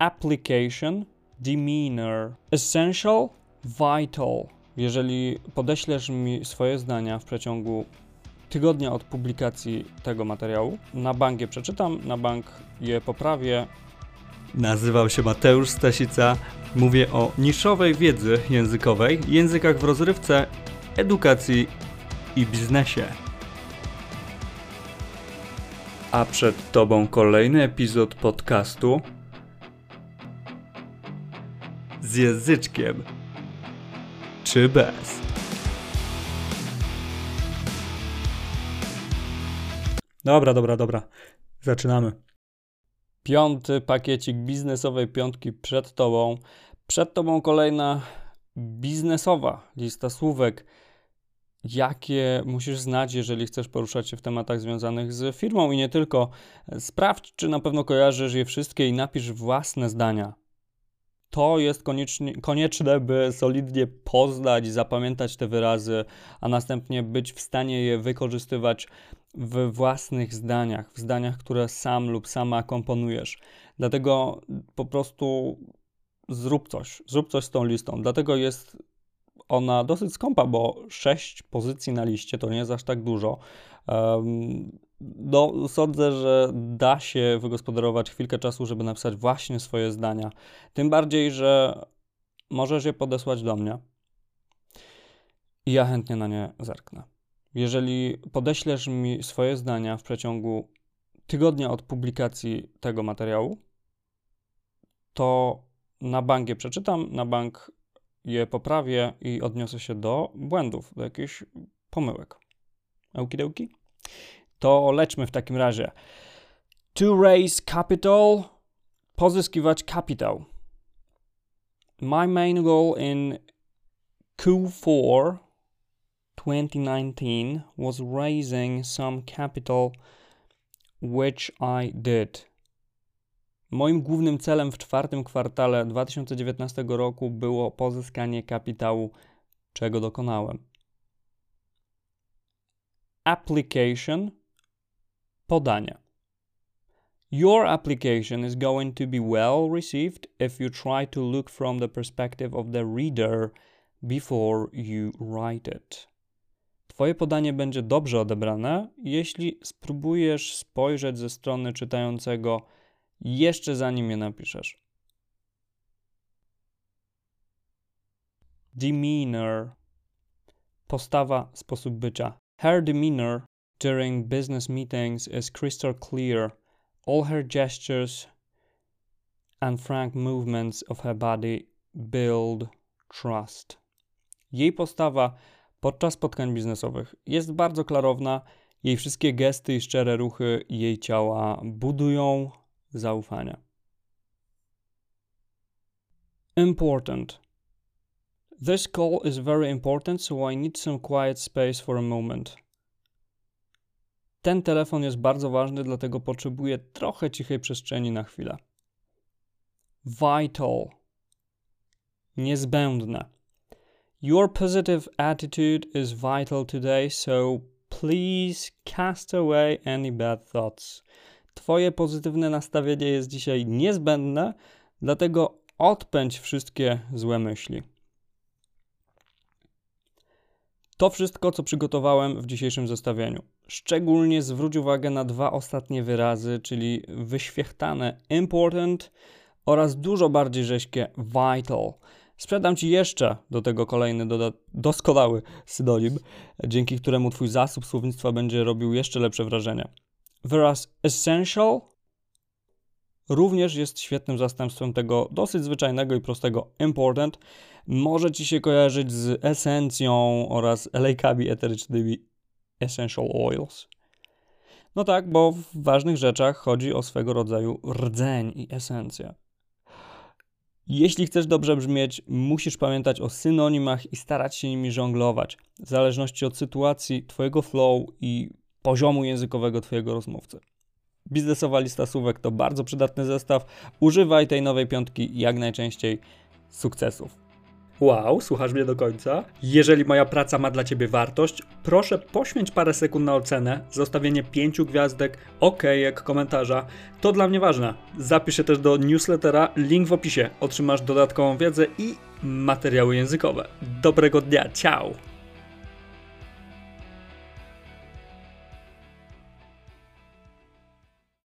application, demeanor, essential, vital. Jeżeli podeślesz mi swoje zdania w przeciągu tygodnia od publikacji tego materiału, na bank je przeczytam, na bank je poprawię. Nazywam się Mateusz Stasica. Mówię o niszowej wiedzy językowej, językach w rozrywce, edukacji i biznesie. A przed Tobą kolejny epizod podcastu z języczkiem czy bez. Dobra, dobra, dobra. Zaczynamy. Piąty pakiecik biznesowej piątki przed Tobą. Przed Tobą kolejna biznesowa lista słówek jakie musisz znać, jeżeli chcesz poruszać się w tematach związanych z firmą i nie tylko. Sprawdź, czy na pewno kojarzysz je wszystkie i napisz własne zdania. To jest konieczne, by solidnie poznać, zapamiętać te wyrazy, a następnie być w stanie je wykorzystywać w własnych zdaniach, w zdaniach, które sam lub sama komponujesz. Dlatego po prostu zrób coś, zrób coś z tą listą. Dlatego jest ona dosyć skąpa, bo 6 pozycji na liście to nie jest aż tak dużo. No, sądzę, że da się wygospodarować chwilkę czasu, żeby napisać właśnie swoje zdania. Tym bardziej, że możesz je podesłać do mnie i ja chętnie na nie zerknę. Jeżeli podeślesz mi swoje zdania w przeciągu tygodnia od publikacji tego materiału, to na bank je przeczytam, na bank je poprawię i odniosę się do błędów, do jakichś pomyłek. Okidoki? To leczmy w takim razie. To raise capital, pozyskiwać kapitał. My main goal in Q4 2019 was raising some capital, which I did. Moim głównym celem w czwartym kwartale 2019 roku było pozyskanie kapitału, czego dokonałem. Application podanie. Your application is going to be well received if you try to look from the perspective of the reader before you write it. Twoje podanie będzie dobrze odebrane, jeśli spróbujesz spojrzeć ze strony czytającego jeszcze zanim je napiszesz. Demeanor. Postawa, sposób bycia. Her demeanor during business meetings is crystal clear. All her gestures and frank movements of her body build trust. Jej postawa podczas spotkań biznesowych jest bardzo klarowna. Jej wszystkie gesty i szczere ruchy jej ciała budują zaufania. Important. This call is very important, so I need some quiet space for a moment. Ten telefon jest bardzo ważny, dlatego potrzebuję trochę cichej przestrzeni na chwilę. Vital. Niezbędne. Your positive attitude is vital today, so please cast away any bad thoughts. Twoje pozytywne nastawienie jest dzisiaj niezbędne, dlatego odpędź wszystkie złe myśli. To wszystko, co przygotowałem w dzisiejszym zestawieniu. Szczególnie zwróć uwagę na dwa ostatnie wyrazy, czyli wyświechtane important oraz dużo bardziej rzeźkie vital. Sprzedam Ci jeszcze do tego kolejny doskonały synonim, dzięki któremu Twój zasób słownictwa będzie robił jeszcze lepsze wrażenie. Wyraz essential również jest świetnym zastępstwem tego dosyć zwyczajnego i prostego important. Może ci się kojarzyć z esencją oraz olejkami eterycznymi essential oils. No tak, bo w ważnych rzeczach chodzi o swego rodzaju rdzeń i esencję. Jeśli chcesz dobrze brzmieć, musisz pamiętać o synonimach i starać się nimi żonglować, w zależności od sytuacji, Twojego flow i poziomu językowego Twojego rozmówcy. Biznesowa lista słówek to bardzo przydatny zestaw. Używaj tej nowej piątki jak najczęściej. Sukcesów. Wow, słuchasz mnie do końca? Jeżeli moja praca ma dla Ciebie wartość, proszę poświęć parę sekund na ocenę, zostawienie pięciu gwiazdek, okejek, komentarza. To dla mnie ważne. Zapisz się też do newslettera, link w opisie. Otrzymasz dodatkową wiedzę i materiały językowe. Dobrego dnia, ciao!